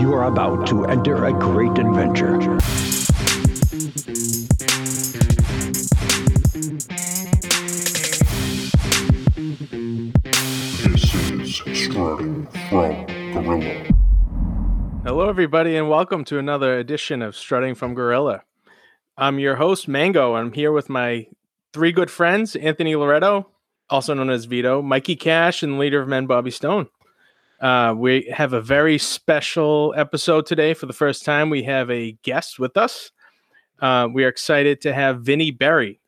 You are about to enter a great adventure. This is Strutting from Gorilla. Hello, everybody, and welcome to another edition of Strutting from Gorilla. I'm your host, Mango. I'm here with my three good friends, Anthony Loretto, also known as Vito, Mikey Cash, and leader of men, Bobby Stone. Uh, we have a very special episode today. For the first time, we have a guest with us. Uh, we are excited to have Vinny Berry,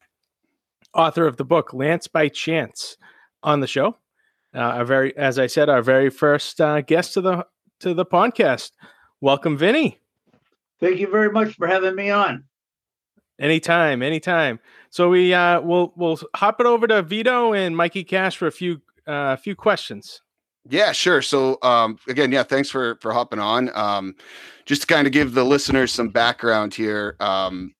author of the book Lance by Chance, on the show. Uh, our very, as I said, our very first uh, guest to the to the podcast. Welcome, Vinny. Thank you very much for having me on. Anytime, anytime. So we uh we'll we'll hop it over to Vito and Mikey Cash for a few uh few questions. Yeah, sure. So um again, yeah, thanks for for hopping on. Um just to kind of give the listeners some background here. Um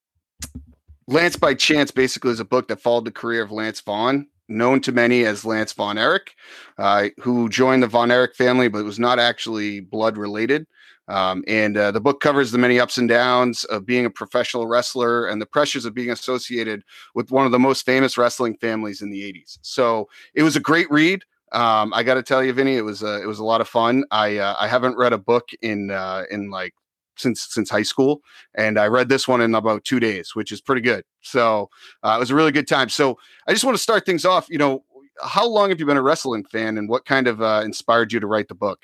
Lance by Chance basically is a book that followed the career of Lance Vaughn, known to many as Lance Von Erich, uh, who joined the Von Erich family, but was not actually blood related. Um, and uh, the book covers the many ups and downs of being a professional wrestler and the pressures of being associated with one of the most famous wrestling families in the 80s. So it was a great read. Um, I got to tell you, Vinny, it was uh, it was a lot of fun. I uh, I haven't read a book in uh, in like since since high school, and I read this one in about two days, which is pretty good. So uh, it was a really good time. So I just want to start things off. You know, how long have you been a wrestling fan, and what kind of uh, inspired you to write the book?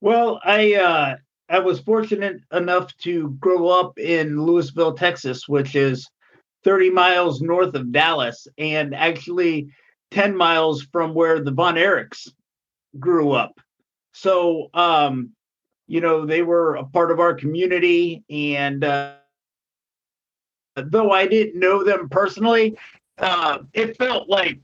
Well, I uh, I was fortunate enough to grow up in Lewisville, Texas, which is 30 miles north of Dallas, and actually 10 miles from where the Von Erichs grew up. So, um, you know, they were a part of our community, and uh, though I didn't know them personally, uh, it felt like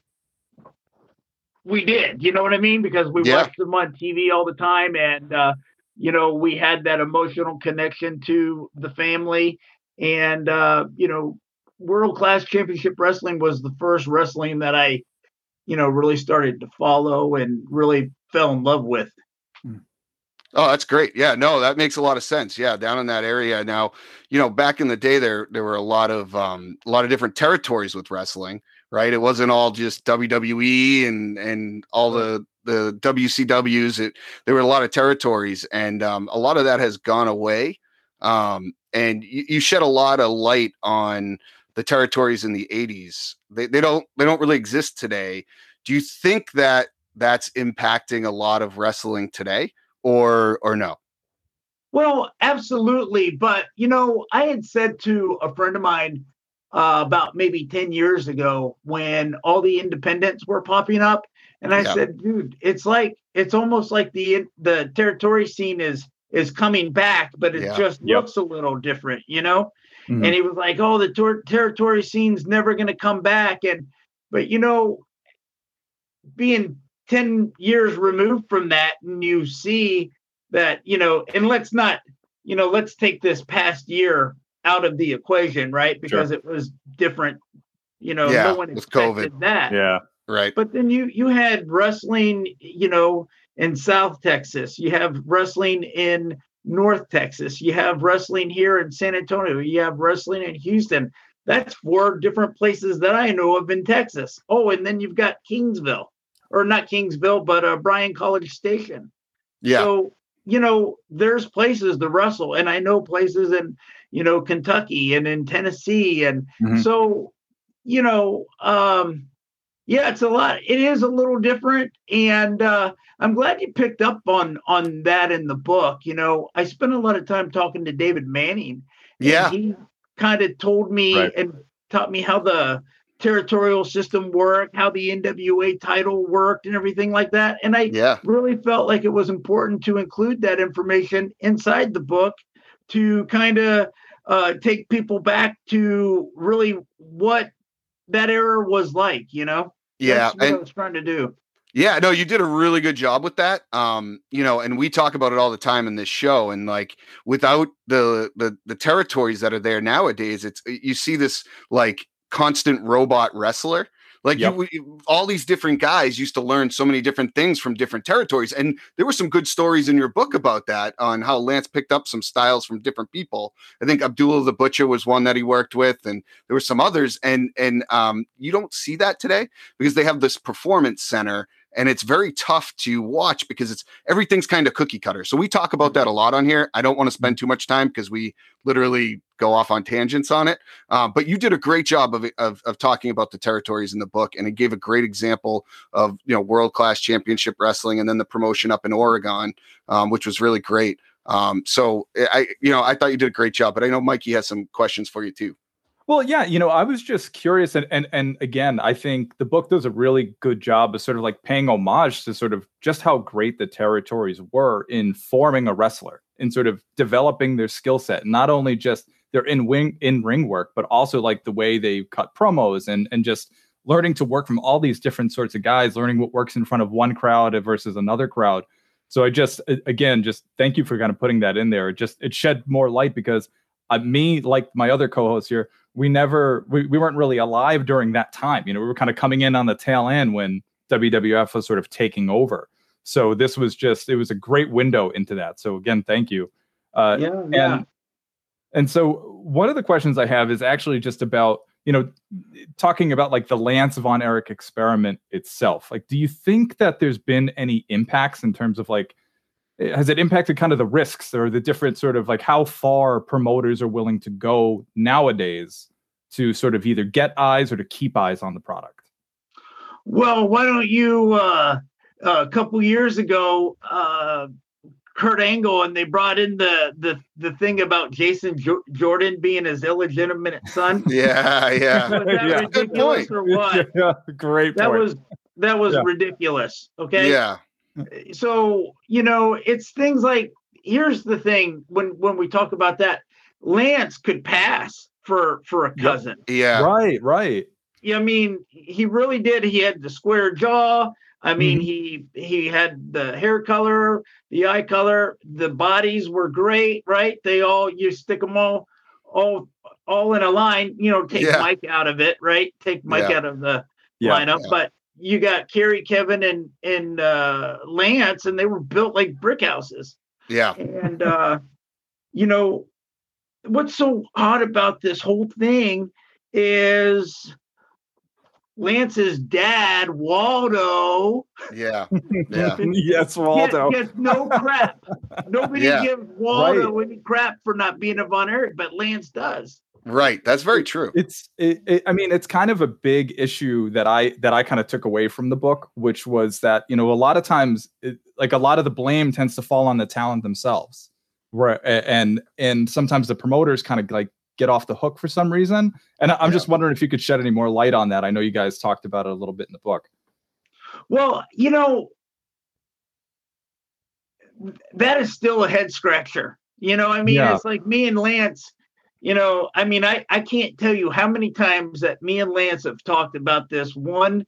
we did. You know what I mean? Because we Yeah. watched them on TV all the time, and uh, you know we had that emotional connection to the family. And uh, you know, World Class Championship Wrestling was the first wrestling that I, you know, really started to follow and really fell in love with. Oh, that's great. Yeah, no, that makes a lot of sense. Yeah, down in that area now, you know, back in the day there there were a lot of um a lot of different territories with wrestling, right? It wasn't all just WWE and and all the the WCWs. It there were a lot of territories and um a lot of that has gone away. Um and you, you shed a lot of light on the territories in the 80s. They they don't they don't really exist today. Do you think that that's impacting a lot of wrestling today? or or no? Well, absolutely. But, you know, I had said to a friend of mine uh, about maybe 10 years ago when all the independents were popping up. And I Yeah. said, dude, it's like, it's almost like the the territory scene is is coming back, but it Yeah. just Yep. looks a little different, you know? Mhm. And he was like, oh, the ter- territory scene's never going to come back. And, but, you know, being 10 years removed from that and you see that you know and let's not you know let's take this past year out of the equation right because it was different you know Yeah, no one with expected COVID. that Yeah. Right. but then you you had wrestling you know in south texas you have wrestling in north texas you have wrestling here in san antonio you have wrestling in houston that's four different places that i know of in texas oh and then you've got kingsville or not kingsville but uh, bryan college station Yeah. so, you know, there's places to wrestle, and I know places in, you know, Kentucky and in Tennessee. And Mhm. so, you know, um, yeah, it's a lot. It is a little different. And uh, I'm glad you picked up on on that in the book. You know, I spent a lot of time talking to David Manning. yeah. he kind of told me Right. and taught me how the territorial system worked, how the NWA title worked, and everything like that. And I Yeah. really felt like it was important to include that information inside the book to kind of uh, take people back to really what that era was like, you know? Yeah. That's what I was trying to do. yeah, no, you did a really good job with that. Um, you know, and we talk about it all the time in this show. And like without the the the territories that are there nowadays, it's you see this like constant robot wrestler. Like Yep. you, all these different guys used to learn so many different things from different territories, and there were some good stories in your book about that on how Lance picked up some styles from different people. I think Abdullah the Butcher was one that he worked with, and there were some others. And and um, you don't see that today because they have this performance center, and it's very tough to watch because it's everything's kind of cookie cutter. So we talk about that a lot on here. I don't want to spend too much time because we literally go off on tangents on it. Uh, but you did a great job of, of of talking about the territories in the book, and it gave a great example of you know world class championship wrestling, and then the promotion up in Oregon, um, which was really great. Um, so I, you know, I thought you did a great job, but I know Mikey has some questions for you too. Well, yeah, you know, I was just curious, and and and again, I think the book does a really good job of sort of like paying homage to sort of just how great the territories were in forming a wrestler, in sort of developing their skill set, not only just their in wing in ring work, but also like the way they cut promos and and just learning to work from all these different sorts of guys, learning what works in front of one crowd versus another crowd. So I just again, just thank you for kind of putting that in there. It just it shed more light because uh, me, like my other co-hosts here, we never we, we weren't really alive during that time. You know, we were kind of coming in on the tail end when WWF was sort of taking over. So this was just it was a great window into that. So again, thank you. Uh, Yeah, yeah. and and so one of the questions I have is actually just about you know talking about like the Lance von Erich experiment itself. Like, do you think that there's been any impacts in terms of like has it impacted kind of the risks or the different sort of like how far promoters are willing to go nowadays to sort of either get eyes or to keep eyes on the product? Well, why don't you? Uh, a couple years ago, uh, Kurt Angle and they brought in the the the thing about Jason jo- Jordan being his illegitimate son. Yeah, yeah. Was that Yeah. Good ridiculous point. or what? yeah, great That point. was that was Yeah. ridiculous. Okay. Yeah. So you know it's things like here's the thing when when we talk about that lance could pass for for a Yep. cousin Yeah. right, right. yeah i mean he really did he had the square jaw i mean Mm-hmm. he he had the hair color the eye color the bodies were great right they all you stick them all all all in a line you know take Yeah. mike out of it right take mike Yeah. out of the Yeah, lineup, yeah. but you got Kerry, Kevin, and and uh, Lance, and they were built like brick houses. Yeah. And uh, you know what's so odd about this whole thing is Lance's dad, Waldo, Yeah. Yeah. yes, Waldo. gets no crap. Nobody Yeah. gives Waldo any crap for not being a Von Erich, but Lance does. Right. That's very true. it's it, it, i mean it's kind of a big issue that i that i kind of took away from the book which was that you know a lot of times it, like a lot of the blame tends to fall on the talent themselves right and and sometimes the promoters kind of like get off the hook for some reason and I- i'm just wondering if you could shed any more light on that i know you guys talked about it a little bit in the book Well, you know, that is still a head scratcher. You know, I mean, Yeah. it's like me and Lance, you know, I mean, I, I can't tell you how many times that me and Lance have talked about this one,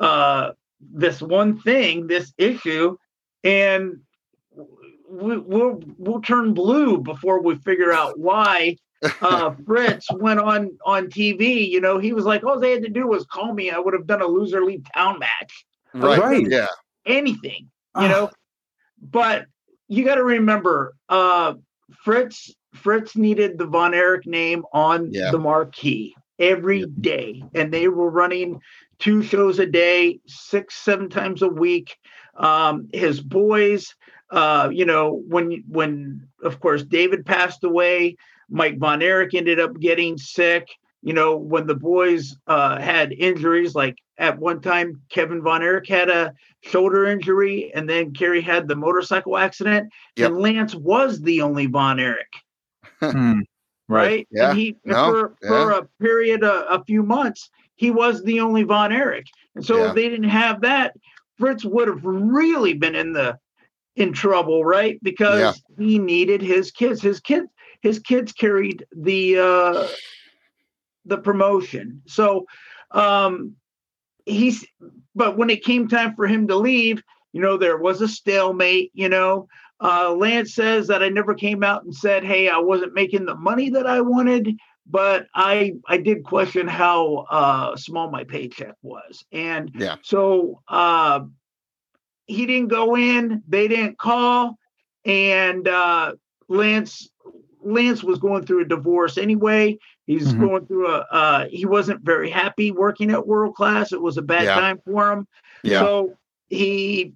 uh, this one thing, this issue, and we, we'll we'll turn blue before we figure out why uh, Fritz went on on TV. You know, he was like, all they had to do was call me. I would have done a loser leave town match Right. Right. Yeah. anything, Ah. you know. But you got to remember, uh, Fritz Fritz needed the Von Erich name on Yeah. the marquee every day, and they were running two shows a day, six seven times a week. Um, his boys, uh, you know, when when of course David passed away, Mike Von Erich ended up getting sick. You know, when the boys uh, had injuries, like at one time Kevin Von Erich had a shoulder injury, and then Kerry had the motorcycle accident, Yep. and Lance was the only Von Erich, Hmm. right right? Yeah. And he No. for for a period of a few months, he was the only Von Erich, and so Yeah. if they didn't have that, Fritz would have really been in the in trouble, right? Because he needed his kids. His kids, his kids carried the uh the promotion. So um he's but when it came time for him to leave, you know, there was a stalemate, you know. Uh Lance says that I never came out and said, Hey, I wasn't making the money that I wanted. but I I did question how uh, small my paycheck was, and Yeah. so uh, he didn't go in. They didn't call, and uh, Lance Lance was going through a divorce anyway. He's Mhm. going through a. Uh, he wasn't very happy working at World Class. It was a bad Yeah. time for him. Yeah. So he,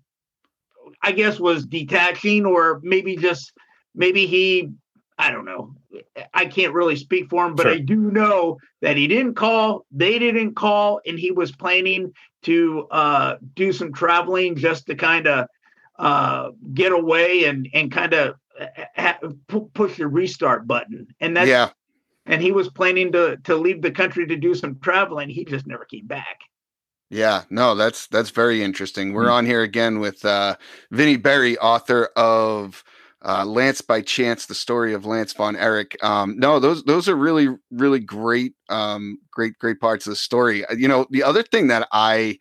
I guess, was detaching, or maybe just maybe he, I don't know. I can't really speak for him, but Sure. I do know that he didn't call. They didn't call, and he was planning to uh, do some traveling just to kind of uh, get away and and kind of ha- push the restart button. And that's yeah. and he was planning to to leave the country to do some traveling. He just never came back. Yeah, no, that's that's very interesting. We're Mm. on here again with uh Vinny Berry, author of uh Lance by Chance, the story of Lance von Erich. Um no, those those are really really great um great great parts of the story. Uh, You know, the other thing that I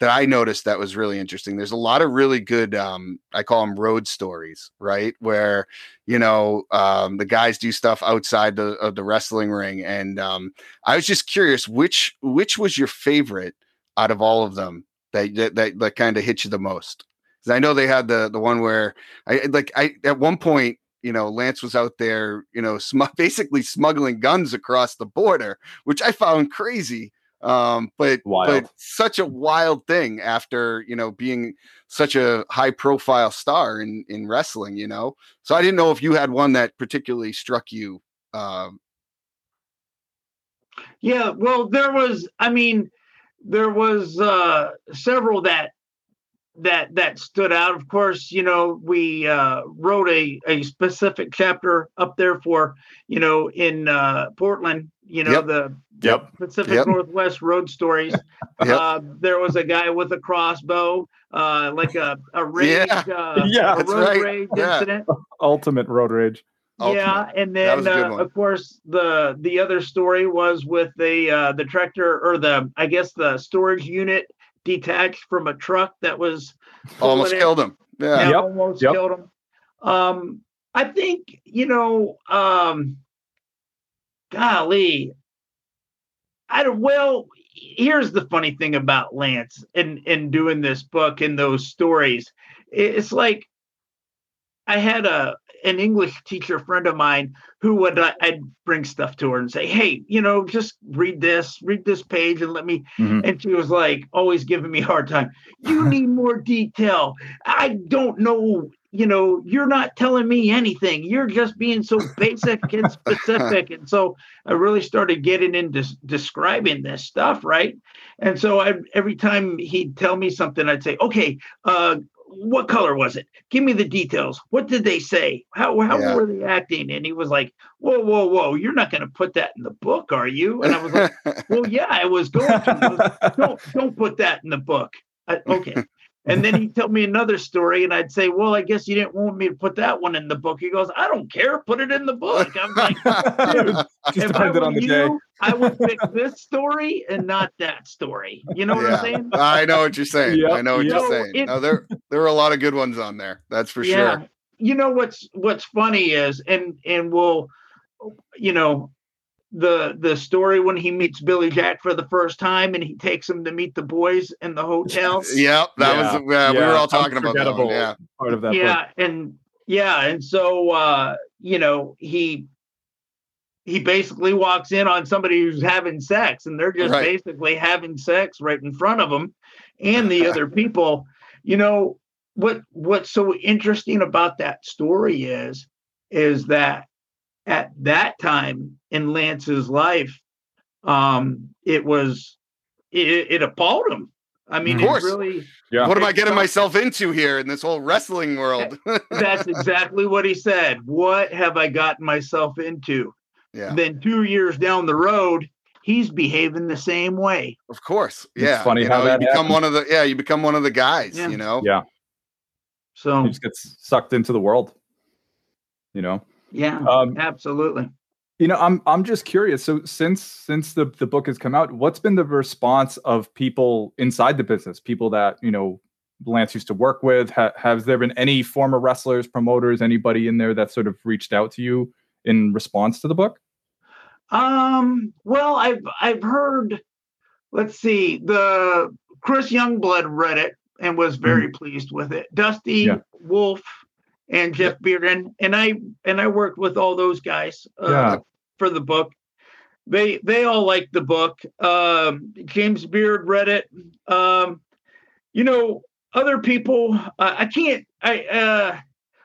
that I noticed that was really interesting. There's a lot of really good um I call them road stories, right? Where you know um the guys do stuff outside the of the wrestling ring and um I was just curious which which was your favorite out of all of them that that that, that kind of hit you the most? Because I know they had the the one where I like I at one point you know Lance was out there you know sm- basically smuggling guns across the border, which I found crazy. Um, but Wild. but such a wild thing after you know being such a high profile star in in wrestling, you know. So I didn't know if you had one that particularly struck you. Um, Yeah, well, there was. I mean, there was uh, several that that that stood out. Of course, you know, we uh, wrote a a specific chapter up there for you know in uh, Portland. You know Yep. the Yep. Pacific Yep. Northwest road stories. Yep. uh, there was a guy with a crossbow, uh, like a a rage, uh, Yeah, a road right. rage Yeah. incident. Ultimate road rage. Yeah, and then uh, of course the the other story was with the uh, the tractor or the I guess the storage unit detached from a truck that was almost killed him. Yeah. Yeah, Yep, almost yep. killed him. Um, I think you know, um, golly, I don't. Well, here's the funny thing about Lance and and doing this book and those stories. It's like I had a an English teacher friend of mine who would uh, I'd bring stuff to her and say, "Hey, you know, just read this, read this page, and let me." Mhm. And she was like, always giving me a hard time. You need more detail. I don't know. You know, you're not telling me anything. You're just being so basic and specific. And so I really started getting into describing this stuff, right? And so I, every time he'd tell me something, I'd say, "Okay, uh, what color was it? Give me the details. What did they say? How how Yeah. were they acting?" And he was like, "Whoa, whoa, whoa! You're not going to put that in the book, are you?" And I was like, "Well, yeah, I was going to." Don't don't put that in the book. I, okay. And then he'd tell me another story, and I'd say, "Well, I guess you didn't want me to put that one in the book." He goes, "I don't care. Put it in the book." I'm like, "Dude, Just if I were on the you, day. I would pick this story and not that story. You know what I'm saying? I know what you're saying. Yep, I know what yep. you're saying. it- no, there there were a lot of good ones on there. That's for sure. You know what's what's funny is, and and we'll, you know, the the story when he meets Billy Jack for the first time and he takes him to meet the boys in the hotel. Yep, that was. Yeah, we were all talking about that. One. Yeah, Part of that. yeah book. and yeah and so uh you know he he basically walks in on somebody who's having sex and they're just Right. basically having sex right in front of him and the other people you know what what's so interesting about that story is is that at that time in Lance's life um it was it, it appalled him i mean Of it course. really Yeah. what am I getting myself into here in this whole wrestling world? that's exactly what he said. What have I gotten myself into? yeah, Then two years down the road, he's behaving the same way. of course. It's Yeah, funny you how know, that you become happens. one of the. Yeah, you become one of the guys. Yeah. You know. Yeah. So He just gets sucked into the world. You know. yeah, Um, absolutely. You know, I'm I'm just curious. So since since the the book has come out, what's been the response of people inside the business? People that you know Lance used to work with. Ha- has there been any former wrestlers, promoters, anybody in there that sort of reached out to you in response to the book? Um, well, I've I've heard. Let's see. The Chris Youngblood read it and was very pleased with it. Dusty Yeah. Wolfe and Jeff Bearden, and I and I worked with all those guys uh, Yeah. For the book. They they all liked the book. Um, James Beard read it. Um, you know, other people. Uh, I can't. I uh,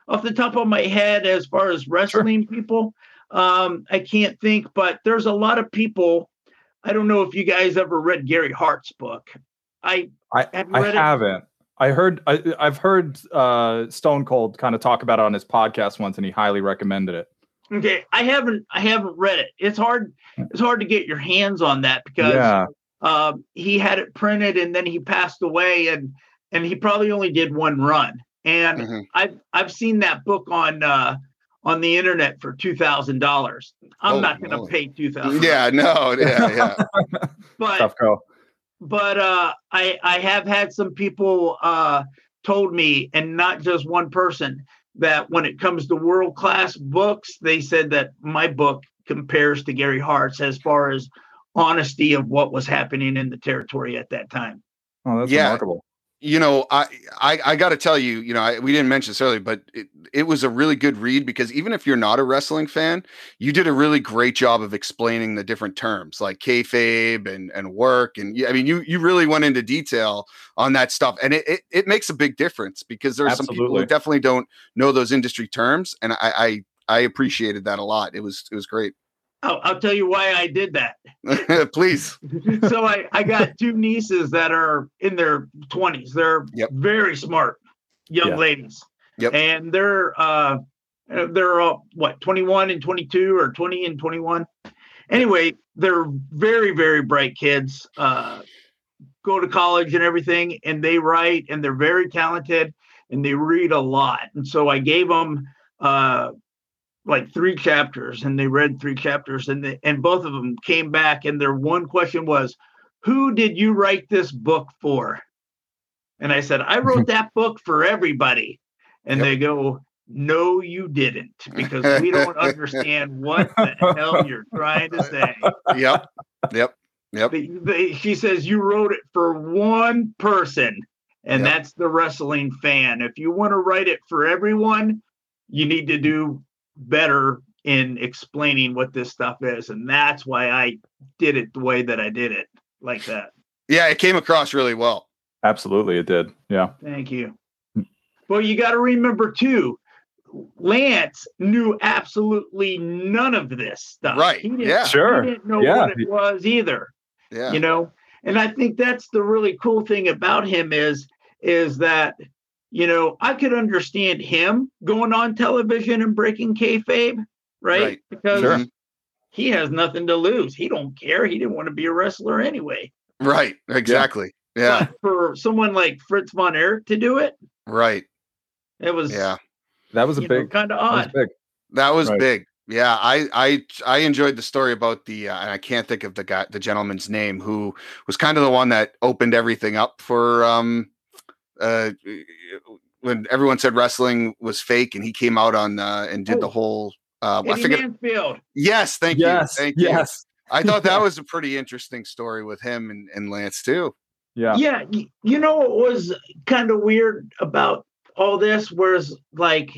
off the top of my head, as far as wrestling people, um, I can't think. But there's a lot of people. I don't know if you guys ever read Gary Hart's book. I I, haven't I haven't. I heard I, I've heard uh, Stone Cold kind of talk about it on his podcast once, and he highly recommended it. Okay, I haven't I haven't read it. It's hard it's hard to get your hands on that because Yeah, um, he had it printed and then he passed away and and he probably only did one run. And Mhm. I've I've seen that book on uh, on the internet for two thousand dollars. I'm Oh, not going to moly. pay two thousand. Yeah, no, yeah, yeah. but tough go. but uh, I I have had some people uh, told me, and not just one person, that when it comes to world class books, they said that my book compares to Gary Hart's as far as honesty of what was happening in the territory at that time. Oh, that's Yeah. remarkable. You know, I I, I got to tell you, you know, I, we didn't mention this earlier, but it, it was a really good read because even if you're not a wrestling fan, you did a really great job of explaining the different terms like kayfabe and and work, and I mean, you you really went into detail on that stuff, and it it, it makes a big difference because there are some people who definitely don't know those industry terms, and I I, I appreciated that a lot. It was it was great. I'll, I'll tell you why I did that. Please, so I, I got two nieces that are in their 20s. They're Yep. very smart young Yeah. ladies. Yep. And they're uh they're uh, what 21 and 22 or 20 and 21. Anyway, they're very very bright kids. Uh go to college and everything and they write and they're very talented and they read a lot. And so I gave them uh like three chapters and they read three chapters and they, and both of them came back and their one question was who did you write this book for and i said i mm-hmm. wrote that book for everybody and Yep. they go no you didn't because we don't understand what the hell you're trying to say yep, yep, yep. They- they- she says you wrote it for one person and Yep. that's the wrestling fan if you want to write it for everyone you need to do better in explaining what this stuff is and that's why i did it the way that i did it like that Yeah, it came across really well. Absolutely, it did. Yeah. thank you well you got to remember too lance knew absolutely none of this stuff Right, he didn't, yeah. Sure. he didn't know Yeah. what it was either Yeah, you know and i think that's the really cool thing about him is is that you know i could understand him going on television and breaking kayfabe right, Right. because Sure. he has nothing to lose he don't care he didn't want to be a wrestler anyway right, exactly. Yeah, but for someone like fritz von erich to do it right. it was Yeah. That was a big. kind of That was odd big. That was Right. big. Yeah, I I I enjoyed the story about the uh, and I can't think of the guy the gentleman's name who was kind of the one that opened everything up for um uh when everyone said wrestling was fake and he came out on uh and did the Oh. whole uh I forget Mansfield. yes thank yes. you thank you yes. I thought that was a pretty interesting story with him and, and Lance too Yeah. yeah you know what was kind of weird about all this was like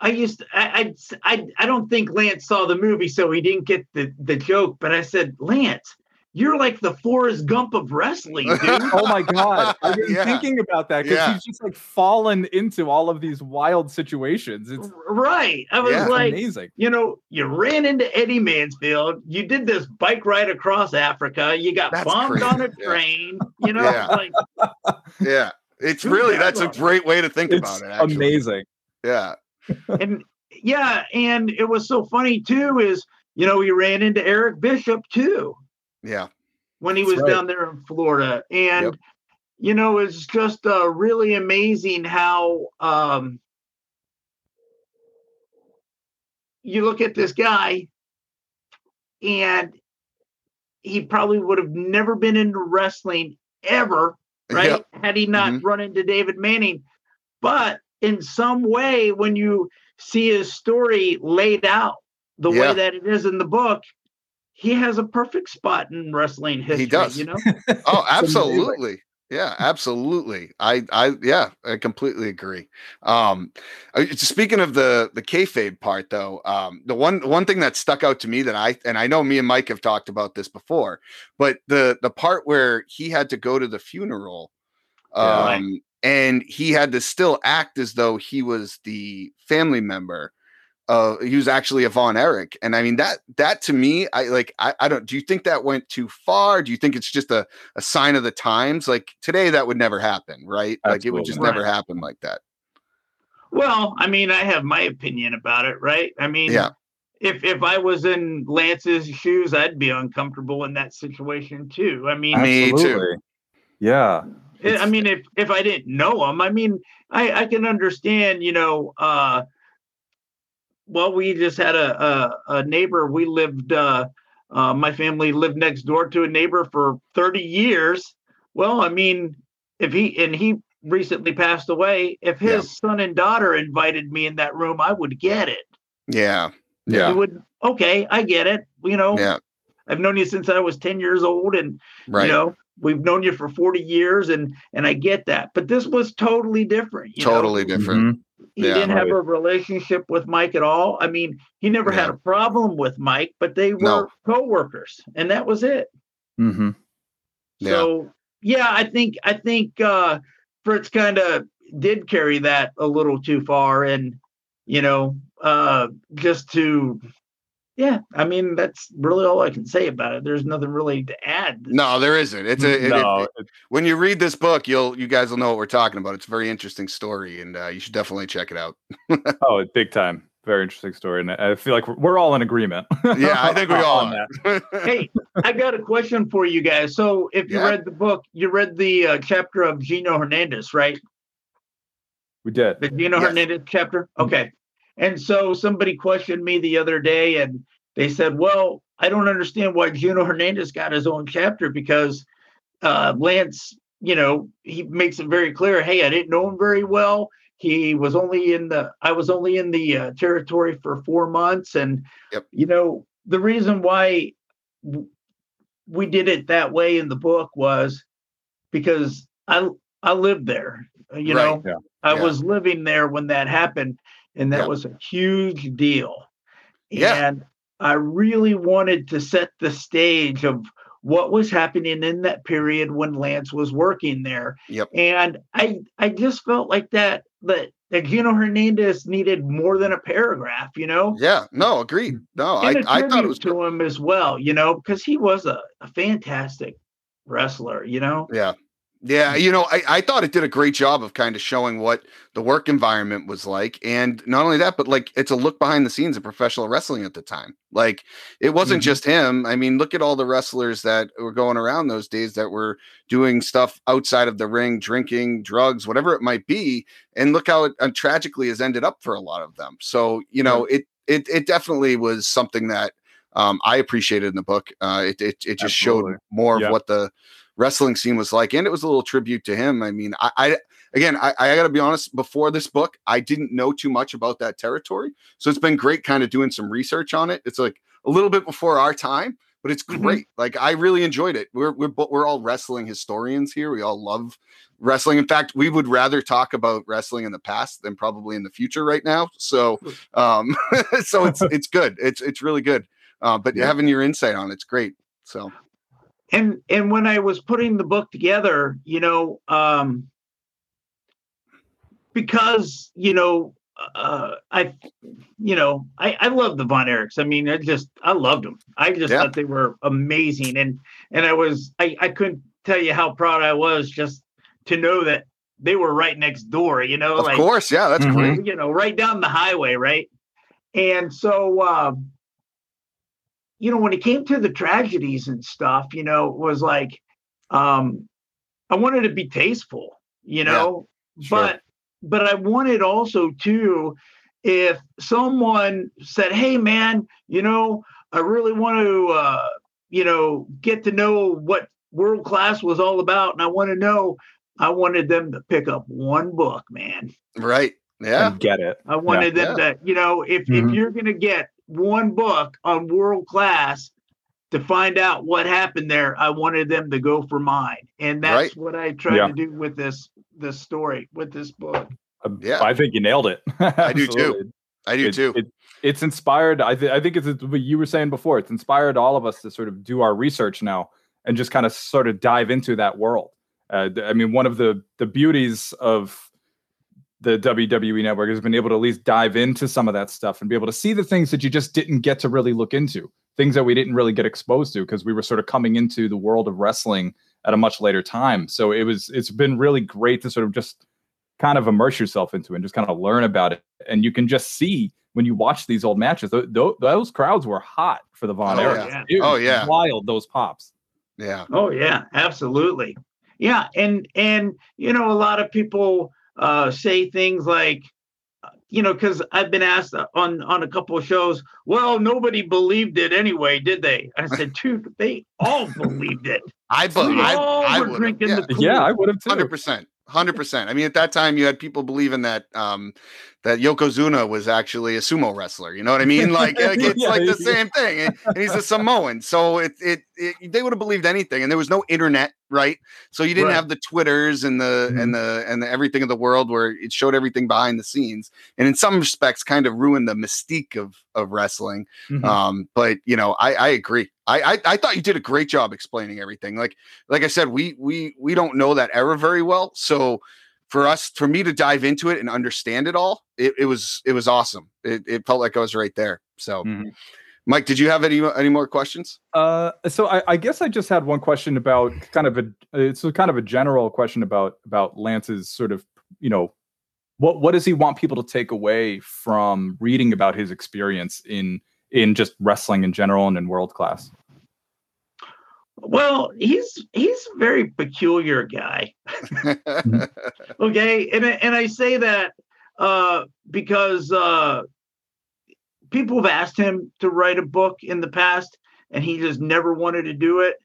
i used to, I, I i i don't think lance saw the movie so he didn't get the the joke but i said lance you're like the Forrest Gump of wrestling, dude. Oh my god! I've been Yeah. thinking about that because Yeah. he's just like fallen into all of these wild situations. It's, right. I was Yeah. like, amazing. you know, you ran into Eddie Mansfield, you did this bike ride across Africa, you got That's bombed on a crazy, train, you know, Yeah. like yeah it's really that's a great way to think It's about it actually. amazing. yeah and yeah, and it was so funny too, is you know, we ran into Eric Bishop too yeah when he That's was right. down there in Florida. And Yep. you know, it's just uh, really amazing how um you look at this guy and he probably would have never been into wrestling ever, right? Yep. Had he not Mhm. run into David Manning. But in some way, when you see his story laid out the Yeah. way that it is in the book, he has a perfect spot in wrestling history. He does. You know, Oh, absolutely. Yeah, absolutely. I, I, yeah, I completely agree. Um, uh, speaking of the the kayfabe part, though, um, the one one thing that stuck out to me that I and I know me and Mike have talked about this before, but the the part where he had to go to the funeral, Yeah. um, and he had to still act as though he was the family member. Uh, he was actually a Von Erich, and I mean that that to me, I like. I, I don't. Do you think that went too far? Do you think it's just a a sign of the times? Like today, that would never happen, right? Like it would just Absolutely. never happen like that. well, I mean, I have my opinion about it, right? I mean, Yeah. if if I was in Lance's shoes, I'd be uncomfortable in that situation too. I mean, Me too. Yeah. I- I mean, if if I didn't know him, I mean, I I can understand, you know. uh Well, we just had a a, a neighbor. We lived. uh uh, My family lived next door to a neighbor for thirty years. Well, I mean, if he and he recently passed away, if his Yeah. son and daughter invited me in that room, I would get it. Yeah, It Yeah. would. Okay, I get it. You know, yeah, I've known you since I was ten years old, and right. you know we've known you for 40 years and and i get that but this was totally different you know? totally different. Mhm. he Yeah. didn't have a relationship with mike at all i mean he never had a problem with mike but they were No. co-workers and that was it Mhm. Yeah. so yeah i think i think uh fritz kind of did carry that a little too far and you know uh just to yeah i mean that's really all i can say about it there's nothing really to add No, there isn't. It's a it- it- no, it- when you read this book, you'll you guys will know what we're talking about. It's a very interesting story, and uh, you should definitely check it out. oh, big time. Very interesting story, and I feel like we're, we're all in agreement. Yeah, I think we all on are. that. hey, I got a question for you guys. So, if you Yeah. read the book, you read the uh, chapter of Gino Hernandez, right? We did. The Gino Yes. Hernandez chapter. Okay. And so somebody questioned me the other day, and they said, "Well, I don't understand why Gino Hernandez got his own chapter because uh, Lance, you know, he makes it very clear. Hey, I didn't know him very well. He was only in the. I was only in the uh, territory for four months, and Yep. you know, the reason why we did it that way in the book was because I I lived there. You Right. know, Yeah. I Yeah. was living there when that happened, and that Yeah. was a huge deal. Yeah. And I really wanted to set the stage of what was happening in that period when Lance was working there. Yep. And I I just felt like that that that Gino Hernandez needed more than a paragraph, you know? yeah, no, agreed. No, I, I, thought it was to him as well, you know, because he was a, a fantastic wrestler, you know. Yeah. Yeah, you know, I, I thought it did a great job of kind of showing what the work environment was like. And not only that, but like it's a look behind the scenes of professional wrestling at the time. Like it wasn't Mhm. just him. I mean, look at all the wrestlers that were going around those days that were doing stuff outside of the ring, drinking, drugs, whatever it might be. And look how it uh, tragically has ended up for a lot of them. So, you know, it it it definitely was something that um, I appreciated in the book. Uh, it, it it just Absolutely. showed more Yeah. of what the wrestling scene was like, and it was a little tribute to him. I mean, I, I again, I, I got to be honest. Before this book, I didn't know too much about that territory, so it's been great, kind of doing some research on it. It's like a little bit before our time, but it's Mhm. great. Like I really enjoyed it. We're we're we're all wrestling historians here. We all love wrestling. In fact, we would rather talk about wrestling in the past than probably in the future right now. So, um, so it's it's good. It's it's really good. Uh, but Yeah. having your insight on it's great. So and and when I was putting the book together, you know, um, because you know, uh, I, you know, I I love the Von Erichs. I mean, I just I loved them. I just Yeah. thought they were amazing, and and I was I I couldn't tell you how proud I was just to know that they were right next door. You know, of like course, yeah, that's Mhm. great. you know, right down the highway, right? And so, um, you know, when it came to the tragedies and stuff, you know, it was like, um, I wanted to be tasteful, you Yeah, know, sure. but but I wanted also to, if someone said, "Hey, man, you know, I really want to, uh, you know, get to know what world class was all about, and I want to know." I wanted them to pick up one book, man. Right. Yeah. And get it. I wanted them to, you know, if if Mhm. you're gonna get one book on world class, to find out what happened there, I wanted them to go for mine, and that's Right. what I tried Yeah. to do with this this story with this book. Uh, Yeah. I think you nailed it. I do too. I do It- too. it- it's inspired. I, th- I think it's it's what you were saying before. It's inspired all of us to sort of do our research now and just kind of sort of dive into that world. Uh, th- I mean, one of the the beauties of the WWE network has been able to at least dive into some of that stuff and be able to see the things that you just didn't get to really look into, things that we didn't really get exposed to because we were sort of coming into the world of wrestling at a much later time. So it was it's been really great to sort of just kind of immerse yourself into it and just kind of learn about it. And you can just see when you watch these old matches, th- th- those crowds were hot for the Von Oh, Erichs. yeah. It Oh, yeah. wild those pops. yeah. Oh yeah, absolutely. Yeah, and and you know a lot of people uh, say things like, uh, you know, because I've been asked on on a couple of shows. Well, nobody believed it anyway, did they? I said, dude, they all believed it. I, be- We I, all I were drinking yeah. the Yeah, I would have. Hundred percent, hundred percent. I mean, at that time, you had people believing that um, that Yokozuna was actually a sumo wrestler. You know what I mean? Like, like, it's Yeah, like the yeah. same thing, and, and he's a Samoan, so it, it it they would have believed anything. And there was no internet, right? So you didn't Right. have the Twitters and the Mhm. and the and the everything of the world where it showed everything behind the scenes, and in some respects, kind of ruined the mystique of of wrestling. Mhm. Um, but you know, I I agree. I, I I thought you did a great job explaining everything. Like like I said, we we we don't know that era very well, so for us for me to dive into it and understand it all, it, it was it was awesome. It, it felt like I was right there. So, Mhm. Mike, did you have any any more questions? Uh, so I, I guess I just had one question about kind of a it's a kind of a general question about about Lance's sort of you know what what does he want people to take away from reading about his experience in in just wrestling in general and in world class? Well, he's he's a very peculiar guy. okay and I- and i say that uh because uh people have asked him to write a book in the past and he just never wanted to do it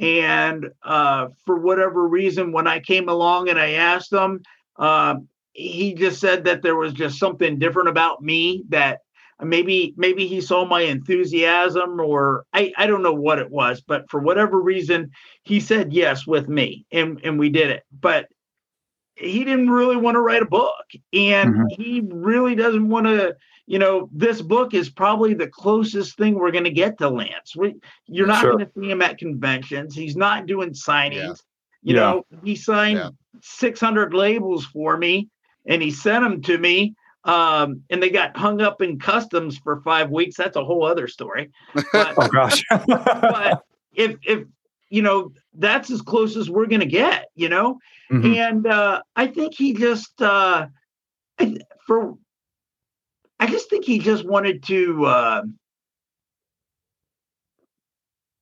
and uh for whatever reason when i came along and i asked him uh he just said that there was just something different about me that maybe maybe he saw my enthusiasm or I, I don't know what it was but for whatever reason he said yes with me and and we did it but he didn't really want to write a book and Mhm. he really doesn't want to you know this book is probably the closest thing we're going to get to lance we, you're not Sure. going to see him at conventions he's not doing signings Yeah. you Yeah. know he signed Yeah. 600 labels for me and he sent them to me um, and they got hung up in customs for five weeks that's a whole other story but Oh gosh. but if if you know that's as close as we're going to get you know Mhm. and uh, I think he just uh, I, for I just think he just wanted to uh,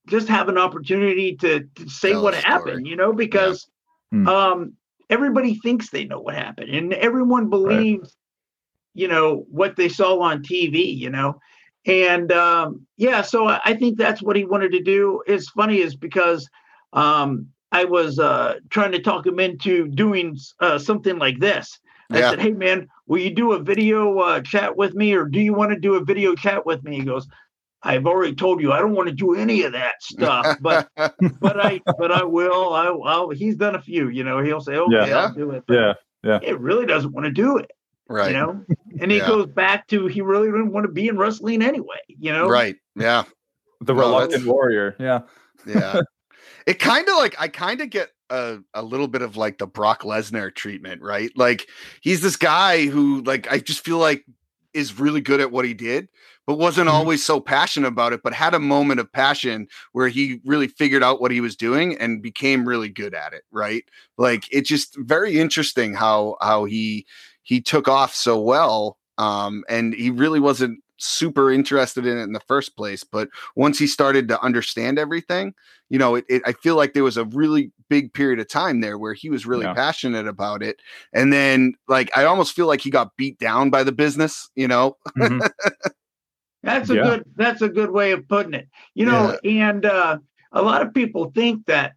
just have an opportunity to, to say Tell what a story. happened, you know, because Hmm. um, everybody thinks they know what happened, and everyone believes, you know, what they saw on TV, you know. And um, yeah, so I I think that's what he wanted to do. It's funny is because um, I was uh, trying to talk him into doing uh, something like this. I Yeah. said, "Hey, man, will you do a video uh, chat with me, or do you want to do a video chat with me?" He goes, "I've already told you I don't want to do any of that stuff, but but I but I will. I, I'll." He's done a few, you know. He'll say, "Okay, Yeah. I'll do it." but yeah. It really doesn't want to do it, right, you know. And he Yeah. goes back to he really didn't want to be in wrestling anyway, you know. right, yeah, The No, reluctant warrior. Yeah. yeah. it kind of like I kind of get a, a little bit of like the Brock Lesnar treatment, right? Like he's this guy who like I just feel like is really good at what he did, but wasn't Mhm. always so passionate about it, but had a moment of passion where he really figured out what he was doing and became really good at it, right? Like it's just very interesting how how he he took off so well um and he really wasn't super interested in it in the first place but once he started to understand everything you know it, it i feel like there was a really big period of time there where he was really Yeah. passionate about it and then like i almost feel like he got beat down by the business you know Mhm. That's a Yeah. good that's a good way of putting it. You know, and uh, a lot of people think that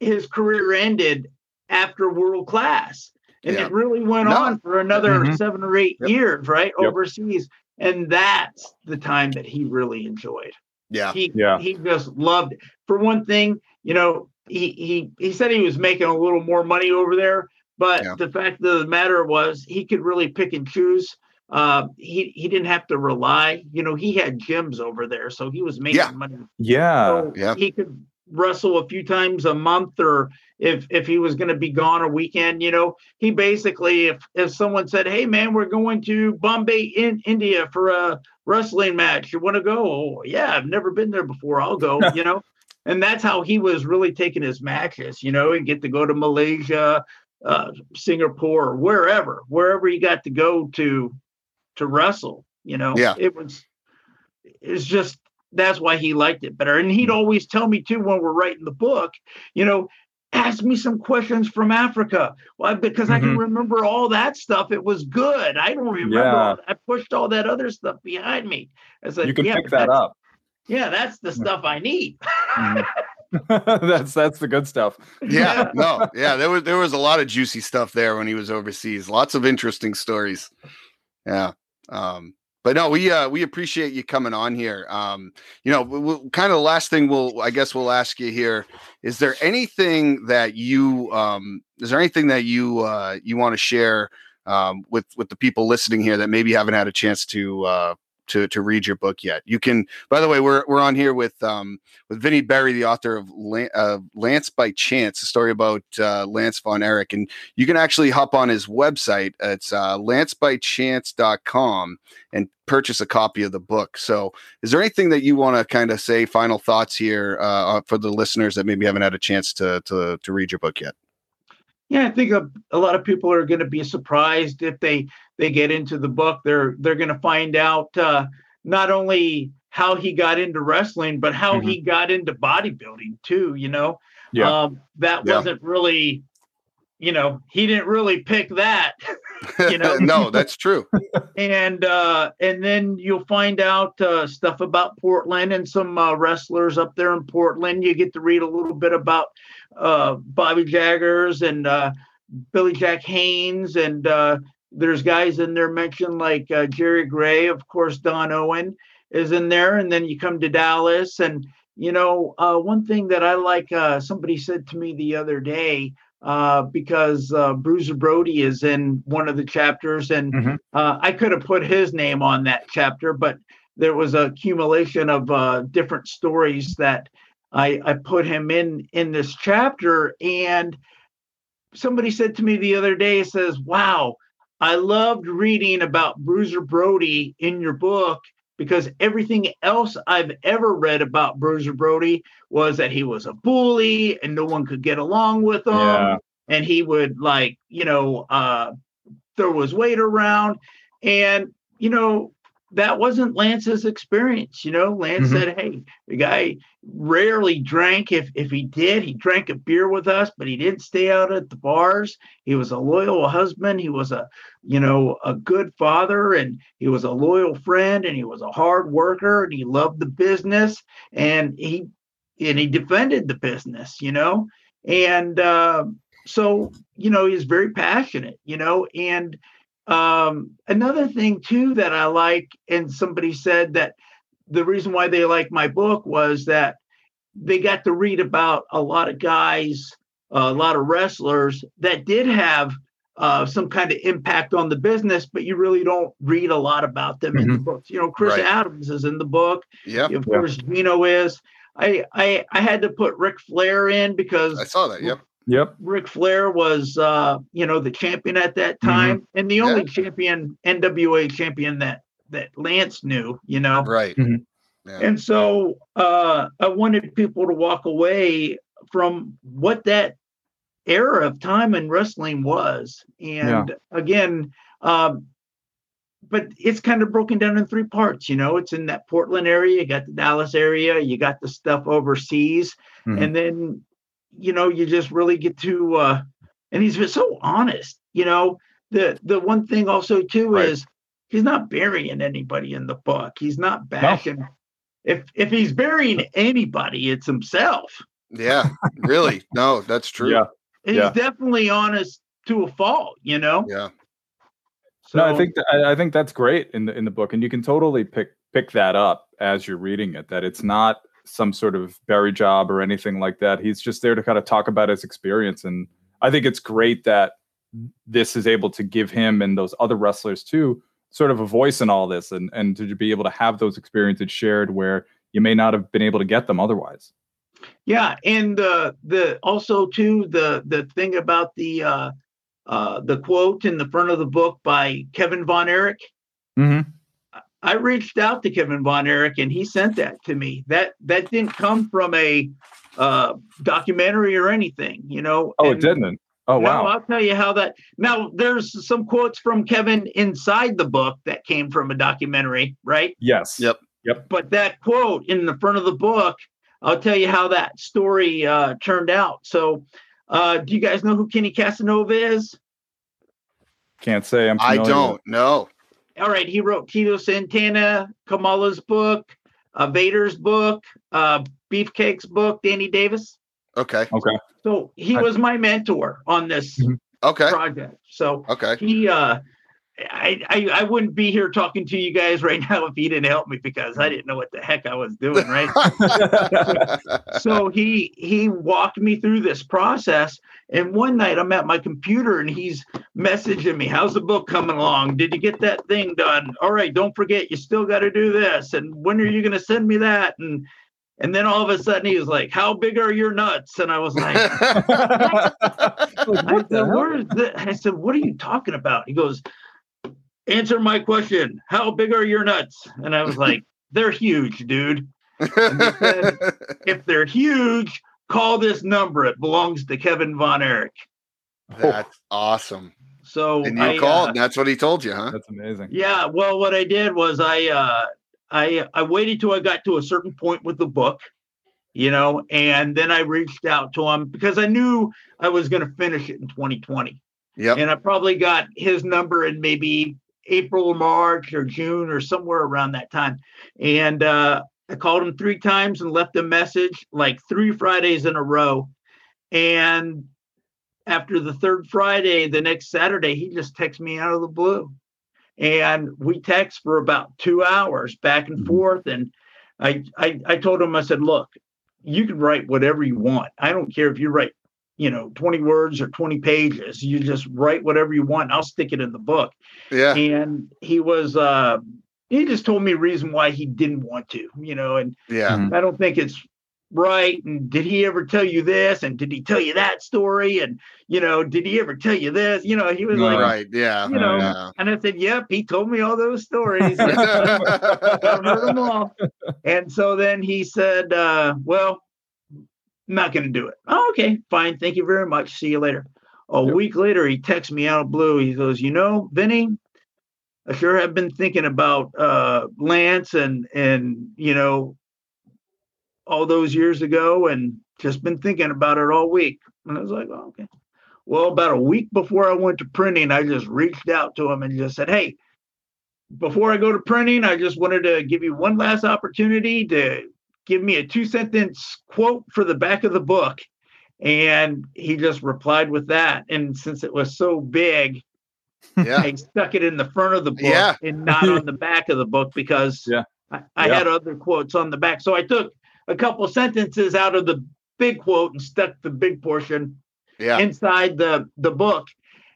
his career ended after world class. And Yeah. it really went No. on for another Mhm. seven or eight Yep. years, right? Yep. Overseas. And that's the time that he really enjoyed. Yeah. He Yeah. he just loved it. For one thing, you know, he he he said he was making a little more money over there, but Yeah. the fact of the matter was he could really pick and choose. Uh, he he didn't have to rely. You know, he had gyms over there, so he was making Yeah. money. Yeah. So yeah. he could wrestle a few times a month, or if if he was going to be gone a weekend, you know, he basically if if someone said, "Hey man, we're going to Bombay in India for a wrestling match, you want to go?" Oh, yeah, I've never been there before. I'll go. you know, and that's how he was really taking his matches. You know, and get to go to Malaysia, uh, Singapore, wherever, wherever he got to go to to wrestle. You know, Yeah. it was it's just that's why he liked it better. And he'd hmm. always tell me too when we're writing the book, you know, ask me some questions from Africa. Well, because I can mm-hmm. remember all that stuff. It was good. I don't remember. Yeah. all- I pushed all that other stuff behind me. I said, You can yeah, pick that up. Yeah, that's the stuff I need. Mm-hmm. that's that's the good stuff. Yeah, no, yeah, there was there was a lot of juicy stuff there when he was overseas. Lots of interesting stories. Yeah. Um, but no, we uh we appreciate you coming on here. Um, you know, we, we'll, kind of the last thing we'll I guess we'll ask you here is there anything that you um is there anything that you uh you want to share um with with the people listening here that maybe haven't had a chance to uh to to read your book yet. You can by the way, we're we're on here with um with Vinny Berry, the author of Lan- uh, Lance by Chance, a story about uh, Lance Von Erich. And you can actually hop on his website. It's uh, lancebychance.com and purchase a copy of the book. So, is there anything that you want to kind of say, final thoughts here uh, for the listeners that maybe haven't had a chance to, to, to read your book yet? Yeah, I think a, a lot of people are going to be surprised if they they get into the book. They're they're going to find out uh, not only how he got into wrestling, but how he got into bodybuilding too. You know, Yeah. um, that Yeah. wasn't really, you know, he didn't really pick that. You know? no, that's true. and uh, and then you'll find out uh, stuff about Portland and some uh, wrestlers up there in Portland. You get to read a little bit about uh, Bobby Jaggers and uh, Billy Jack Haynes, and uh, there's guys in there mentioned like uh, Jerry Gray, of course. Don Owen is in there, and then you come to Dallas, and you know uh, one thing that I like. Uh, somebody said to me the other day uh, because uh, Bruiser Brody is in one of the chapters, and Mhm. uh, I could have put his name on that chapter, but there was a accumulation of uh, different stories that I, I put him in in this chapter. And somebody said to me the other day, says, "Wow, I loved reading about Bruiser Brody in your book." Because everything else I've ever read about Bruiser Brody was that he was a bully and no one could get along with him Yeah. and he would like you know uh throw his weight around and you know that wasn't lance's experience you know? Lance Mhm. said hey the guy rarely drank. If if he did he drank a beer with us but he didn't stay out at the bars. He was a loyal husband. He was a you know a good father and he was a loyal friend and he was a hard worker and he loved the business and he and he defended the business you know? And uh, so you know he's very passionate you know? And um, another thing too that i like and somebody said that the reason why they like my book was that they got to read about a lot of guys a lot of wrestlers that did have uh, some kind of impact on the business but you really don't read a lot about them in the books you know chris Right. adams is in the book Yep. of course Gino is I, I I had to put Ric Flair in because I saw that. Yep. Yep. Ric Flair was, uh, you know, the champion at that time, and the only champion, NWA champion that that Lance knew, you know. Right. Mhm. Yeah. And so uh, I wanted people to walk away from what that era of time in wrestling was. And again, um, but it's kind of broken down in three parts. You know, it's in that Portland area, you got the Dallas area, you got the stuff overseas, Mhm. and then you know you just really get to. uh And he's been so honest. You know, the the one thing also too Right. is he's not burying anybody in the book. He's not bashing. If if he's burying anybody, it's himself. Yeah. Really. No, that's true. Yeah. And Yeah. he's definitely honest to a fault, you know? Yeah. So no, I think th- I I think that's great in the in the book, and you can totally pick pick that up as you're reading it. That it's not some sort of berry job or anything like that. He's just there to kind of talk about his experience, and I think it's great that this is able to give him and those other wrestlers too sort of a voice in all this, and and to be able to have those experiences shared where you may not have been able to get them otherwise. Yeah, and the the also too the the thing about the uh uh the quote in the front of the book by Kevin Von Erich. Mm-hmm. I reached out to Kevin Von Erich and he sent that to me. That that didn't come from a uh documentary or anything, you know. Oh, and- it didn't. Oh wow. I'll tell you how that. Now, there's some quotes from Kevin inside the book that came from a documentary, right? Yes. Yep. Yep. But that quote in the front of the book, I'll tell you how that story uh, turned out. So, uh, do you guys know who Kenny Casanova is? Can't say I'm. I don't know. All right, he wrote Tito Santana, Kamala's book, uh, Vader's book, uh, Beefcake's book, Danny Davis. Okay. Okay. So he was my mentor on this Mhm. Okay. project. So Okay. he uh I, I I wouldn't be here talking to you guys right now if he didn't help me because I didn't know what the heck I was doing, right? so he he walked me through this process and one night I'm at my computer and he's messaging me, "How's the book coming along? Did you get that thing done? All right, don't forget you still got to do this and when are you going to send me that?" And and then all of a sudden he was like, "How big are your nuts?" And I was like, I What the said, hell? "Where is that?" I said, "What are you talking about?" He goes, "Answer my question. How big are your nuts?" And I was like, "They're huge, dude. If they're huge, call this number. It belongs to Kevin Von Erich." That's awesome. So And you I, called. uh, and that's what he told you, huh? That's amazing. yeah. Well, what I did was I uh, I I waited till I got to a certain point with the book. You know, and then I reached out to him because I knew I was going to finish it in 2020. Yeah. and I probably got his number in maybe April March or June or somewhere around that time. And uh, I called him three times and left a message like three Fridays in a row. And after the third Friday, the next Saturday, he just texts me out of the blue. And we text for about two hours back and Mhm. forth. And I, I I told him, I said, look, you can write whatever you want. I don't care if you write you know 20 words or 20 pages you just write whatever you want and i'll stick it in the book Yeah. and he was uh he just told me a reason why he didn't want to you know and Yeah. Mhm. i don't think it's right and did he ever tell you this and did he tell you that story and you know did he ever tell you this you know he was like Right. Yeah. you know Yeah. and i said yep he told me all those stories I've heard them all. And so then he said, uh, Well, I'm not going to do it. Oh, okay, fine. Thank you very much. See you later. A Yep. week later, he texts me out of blue. He goes, You know, Vinny, I sure have been thinking about uh, Lance and, and, you know, all those years ago and just been thinking about it all week. And I was like, oh, okay. Well, about a week before I went to printing, I just reached out to him and just said, Hey, before I go to printing, I just wanted to give you one last opportunity to give me a two sentence quote for the back of the book. And he just replied with that. And since it was so big, Yeah. I stuck it in the front of the book Yeah. and not on the back of the book because Yeah. I, I Yeah. had other quotes on the back. So I took a couple sentences out of the big quote and stuck the big portion Yeah. inside the the book.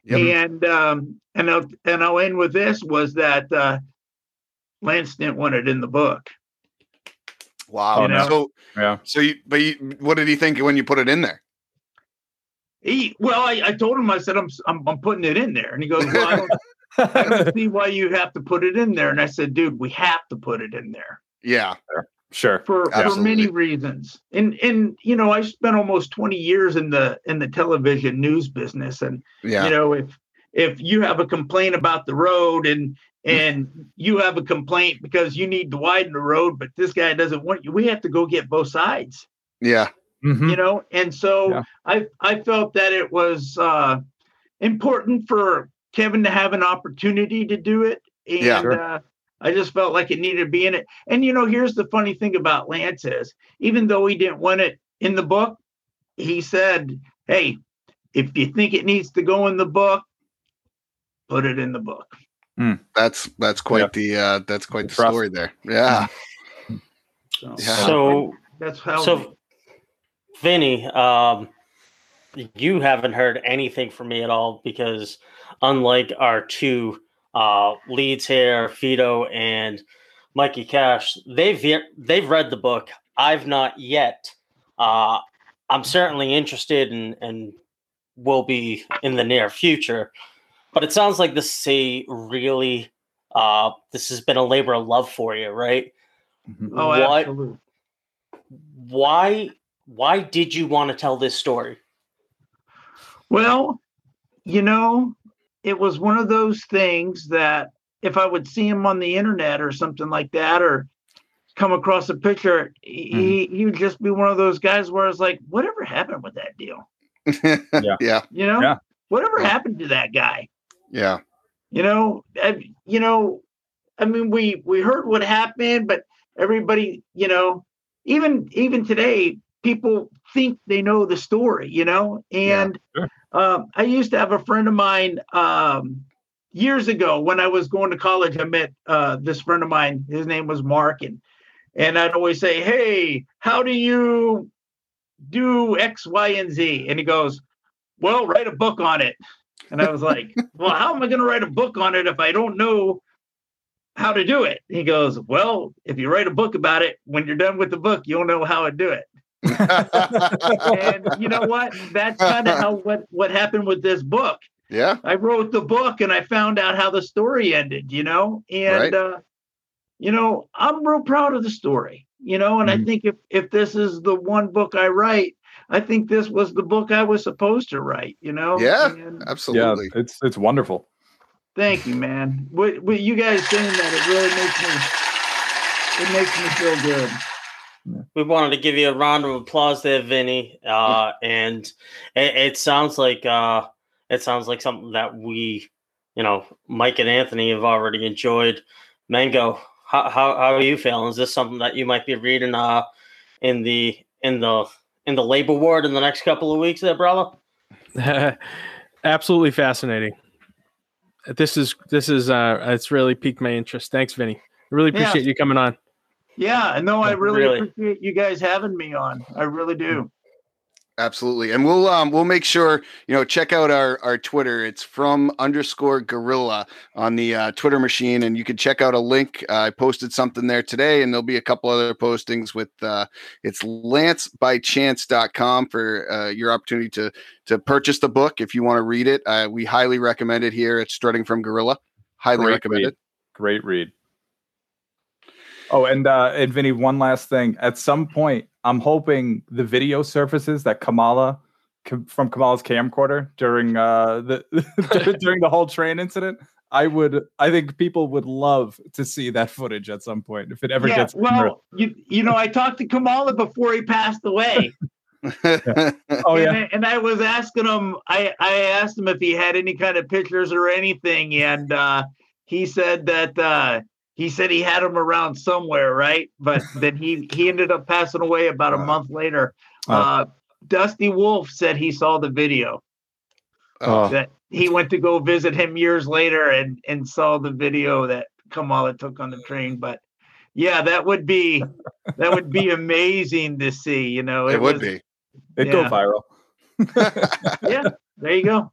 Yep. And um and I'll and I'll end with this was that uh Lance didn't want it in the book. Wow. You know? So, Yeah. so you, but you, what did he think when you put it in there? He well, I, I told him I said I'm, I'm I'm putting it in there, and he goes, well, I don't, I don't see why you have to put it in there. And I said, dude, we have to put it in there. Yeah. sure. for for many reasons. And and you know, I spent almost 20 years in the in the television news business and Yeah. you know, if if you have a complaint about the road and and you have a complaint because you need to widen the road, but this guy doesn't want you, we have to go get both sides, yeah. Mhm. you know. And so Yeah. I I felt that it was uh important for Kevin to have an opportunity to do it. And Yeah. Sure. uh I just felt like it needed to be in it. And you know, here's the funny thing about Lance is even though he didn't want it in the book, he said, Hey, if you think it needs to go in the book, put it in the book. That's that's quite Yeah. the uh that's quite the Trust. story there. Yeah. So, Yeah. So, that's how. so, Vinny, um, you haven't heard anything from me at all because, unlike our two uh, leads here, Vito and Mikey Cash, they've they've read the book. I've not yet. Uh, I'm certainly interested and and will be in the near future. But it sounds like this is a really uh, this has been a labor of love for you, right? Mhm. oh, what- absolutely. why why did you want to tell this story Well, you know, it was one of those things that if I would see him on the internet or something like that, or come across a picture, he, he would just be one of those guys where I was like, whatever happened with that deal? yeah. Yeah. You know, Yeah. whatever Yeah. happened to that guy? Yeah. You know, I, you know, I mean, we we heard what happened, but everybody, you know, even even today, people think they know the story. You know, Yeah, and sure. um, I used to have a friend of mine um, years ago when I was going to college. I met uh, this friend of mine. His name was Mark, and and I'd always say, "Hey, how do you do X, Y, and Z?" And he goes, "Well, write a book on it." And I was like, "Well, how am I going to write a book on it if I don't know how to do it?" He goes, "Well, if you write a book about it, when you're done with the book, you'll know how to do it." And you know what? That's kind of how what what happened with this book. yeah. I wrote the book and I found out how the story ended, you know, and Right. uh, you know, I'm real proud of the story, you know, and I Mhm. think if if this is the one book I write, I think this was the book I was supposed to write, you know. Yeah. And Absolutely. Yeah, it's it's wonderful. thank you, man. What, what you guys saying that it really makes me it makes me feel good. we wanted to give you a round of applause there vinny uh, and it, it sounds like uh, it sounds like something that we you know mike and anthony have already enjoyed mango how, how, how are you feeling is this something that you might be reading uh, in the in the in the labor ward in the next couple of weeks there brother Absolutely fascinating. This is this is uh it's really piqued my interest. Thanks, Vinny. I really Yeah. appreciate you coming on. Yeah, and no, I really, Really. appreciate you guys having me on. I really do. Absolutely. And we'll um we'll make sure, you know, check out our our Twitter. It's from underscore gorilla on the uh, Twitter machine. And you can check out a link. Uh, I posted something there today, and there'll be a couple other postings with uh it's lancebychance.com for uh, your opportunity to to purchase the book if you want to read it. Uh, we highly recommend it here at Strutting from Gorilla. Highly recommend it. Great read. Oh, and uh and Vinny, one last thing. At some point, I'm hoping the video surfaces that Kamala from Kamala's camcorder during uh the during the whole train incident. I would I think people would love to see that footage at some point if it ever yeah, gets well, you you know, I talked to Kamala before he passed away. Oh and, yeah. I, and I was asking him, I, I asked him if he had any kind of pictures or anything, and uh, he said that uh, he said he had them around somewhere, right? But then he he ended up passing away about a Wow. month later. Oh. Uh, Dusty Wolfe said he saw the video Oh. that he went to go visit him years later and and saw the video that Kamala took on the train. But yeah, that would be that would be amazing to see. You know, it would was- be. It'd go viral. yeah, there you go.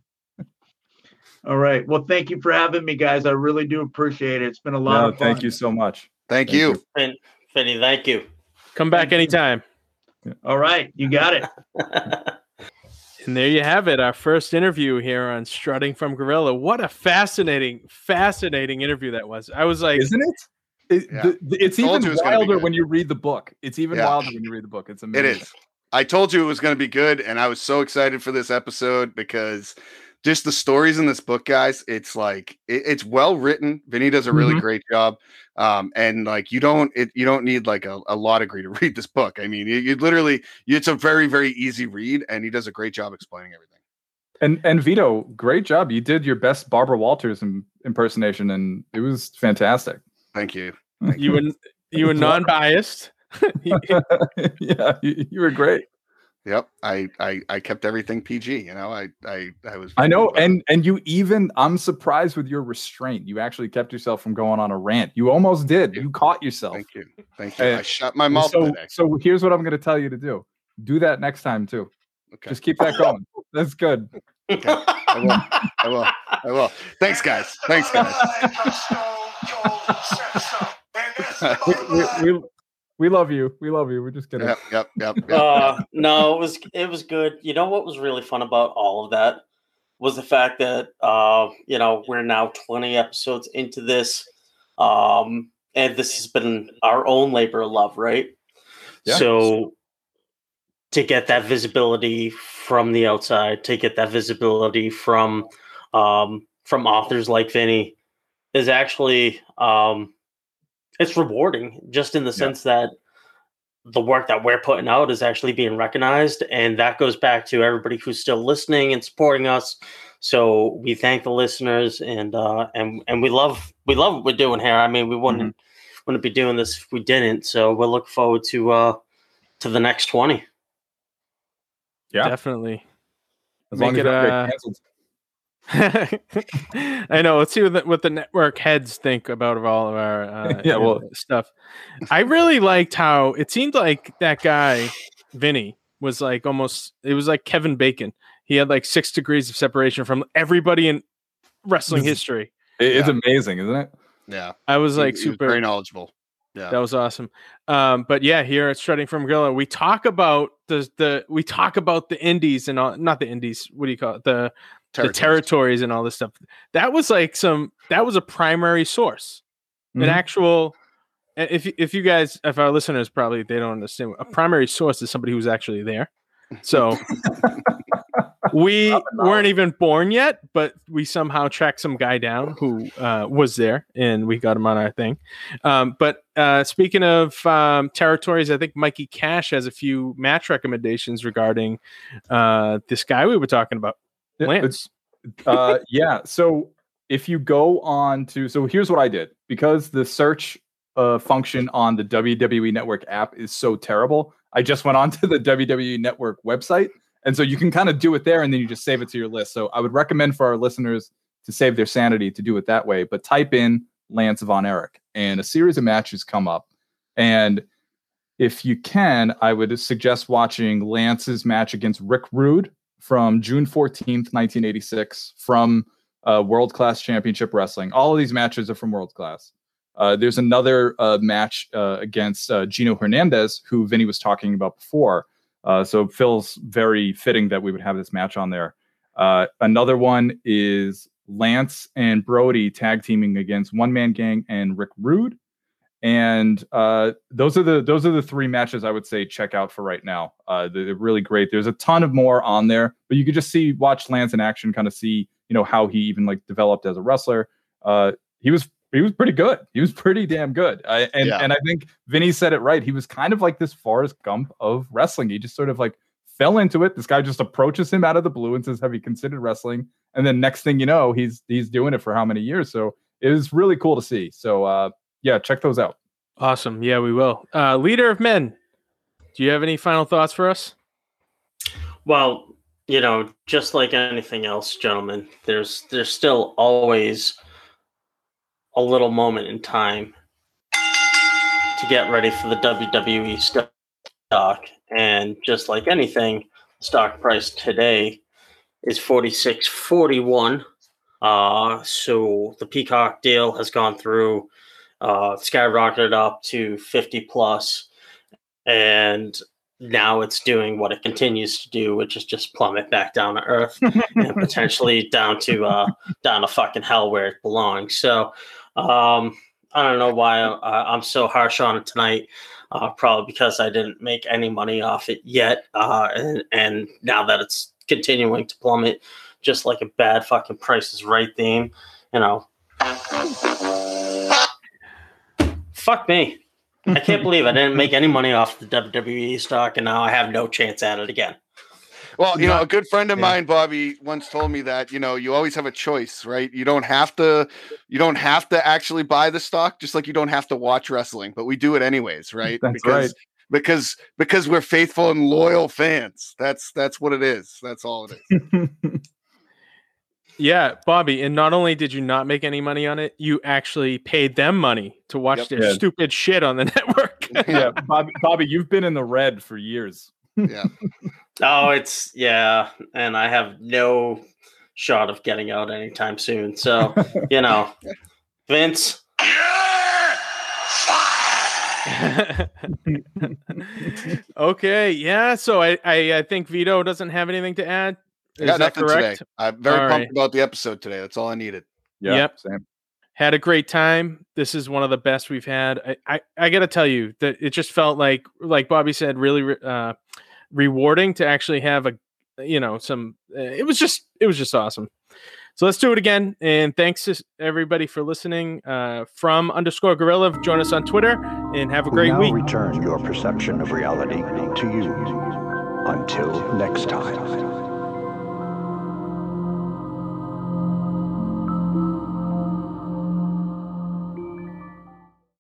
All right. Well, thank you for having me, guys. I really do appreciate it. It's been a lot No, of fun. thank you so much. Thank, Thank you. you. Vin, vinny thank you Come back anytime. All right, you got it. And there you have it, our first interview here on Strutting from Gorilla. What a fascinating, fascinating interview that was. I was like, Isn't it? It- Yeah. the- the- it's even it was gonna be wilder when you read the book. It's even Yeah. wilder when you read the book. It's amazing. It is. I told you it was going to be good, and I was so excited for this episode because just the stories in this book, guys. It's like it, it's well written. Vinny does a really Mhm. great job, um, and like you don't it you don't need like a, a law degree to read this book. I mean, you, you literally it's a very very easy read, and he does a great job explaining everything. And and Vito, great job. You did your best Barbara Walters im- impersonation, and it was fantastic. Thank you. you were you were non-biased. yeah, you, you were great. Yep. I, I I kept everything PG. You know, I I I was. I know, and and you even I'm surprised with your restraint. You actually kept yourself from going on a rant. You almost did. You caught yourself. Thank you. Thank you. Uh, I shut my mouth So today. so here's what I'm going to tell you to do. Do that next time too. Okay. Just keep that going. That's good. I will. I will. I will. Thanks, guys. Thanks, guys. We, we, we, we love you. We love you. We're just kidding. Yep. Yep. Yep. yep. uh, no, it was it was good. You know what was really fun about all of that was the fact that uh, you know we're now 20 episodes into this, um, and this has been our own labor of love, right? Yeah. So to get that visibility from the outside, to get that visibility from um, from authors like Vinny, is actually um, it's rewarding, just in the sense that the work that we're putting out is actually being recognized and that goes back to everybody who's still listening and supporting us so we thank the listeners and uh and and we love we love what we're doing here i mean we wouldn't wouldn't be doing this if we didn't so we'll look forward to uh to the next 20 Yeah. Definitely. As long as it, you don't get uh, canceled. I know. Let's see what the, what the network heads think about of all of our uh, Yeah, well- stuff. I really liked how it seemed like that guy Vinny was like almost. It was like Kevin Bacon. He had like six degrees of separation from everybody in wrestling This- history. It's Yeah. amazing, isn't it? Yeah. I was He- like he was super. very knowledgeable. Yeah. That was awesome. Um, but yeah, here at Strutting from Gorilla, we talk about the the we talk about the indies and all not the indies. What do you call it? The the Territories. territories and all this stuff. That was like some that was a primary source. An Mhm. actual if you- if you guys if our listeners probably they don't understand a primary source is somebody who's actually there. So we weren't even born yet, but we somehow tracked some guy down who uh, was there, and we got him on our thing. Um, but uh, speaking of um, territories, I think Mikey Cash has a few match recommendations regarding uh, this guy we were talking about, Lance. uh, yeah. So if you go on to, so here's what I did because the search uh, function on the WWE Network app is so terrible. I just went on to the WWE Network website, and so you can kind of do it there, and then you just save it to your list. So I would recommend for our listeners to save their sanity to do it that way. But type in Lance Von Erich, and a series of matches come up, and if you can, I would suggest watching Lance's match against Rick Rude from June 14th, 1986, from uh, World Class Championship Wrestling. All of these matches are from World Class. Uh, there's another uh, match uh, against uh, Gino Hernandez, who Vinny was talking about before. Uh, so it feels very fitting that we would have this match on there. Another one is Lance and Brody tag teaming against One Man Gang and Rick Rude and uh, those are the those are the three matches I would say check out for right now. Uh, they're, really great. There's a ton of more on there, but you could just see watch Lance in action, kind of see you know how he even like developed as a wrestler. Uh, he was he was pretty good. He was pretty damn good. I, and Yeah. and I think Vinny said it right. He was kind of like this Forrest Gump of wrestling. He just sort of like fell into it. This guy just approaches him out of the blue and says, "Have you considered wrestling?" And then next thing you know, he's he's doing it for how many years? So it was really cool to see. So uh, yeah, check those out. Awesome. Yeah, we will. Uh, leader of men. Do you have any final thoughts for us? Well, you know, just like anything else, gentlemen, there's there's still always a little moment in time to get ready for the WWE stock. And just like anything, stock price today is 46.41. Uh, so the Peacock deal has gone through, uh, skyrocketed up to 50 plus, and now it's doing what it continues to do, which is just plummet back down to earth and potentially down to uh, down to fucking hell where it belongs. So um, I don't know why I, I'm so harsh on it tonight. Uh, probably because I didn't make any money off it yet, uh, and and now that it's continuing to plummet, just like a bad fucking Price is Right theme, you know. Fuck me. I can't believe I didn't make any money off the WWE stock, and now I have no chance at it again. Well, you know, a good friend of yeah. mine, Bobby, once told me that you know you always have a choice, right? You don't have to, you don't have to actually buy the stock, just like you don't have to watch wrestling, but we do it anyways, right? That's because because because we're faithful and loyal fans. That's that's what it is. That's all it is. Yeah, Bobby, and not only did you not make any money on it, you actually paid them money to watch Yep. their Yeah. stupid shit on the network. yeah, Bobby, Bobby, you've been in the red for years. yeah. Oh, it's yeah, and I have no shot of getting out anytime soon. So you know, Vince. okay, yeah. So I, I I think Vito doesn't have anything to add. I Is got that nothing correct? today. I'm very All pumped right. about the episode today. That's all I needed. Yeah, Yep. same. Had a great time. This is one of the best we've had. I I, I got to tell you that it just felt like like Bobby said, really re- uh, rewarding to actually have a you know some. Uh, it was just it was just awesome. So let's do it again. And thanks to everybody for listening. Uh, from underscore gorilla, join us on Twitter and have a We great now week. return your perception of reality to you. Until next time.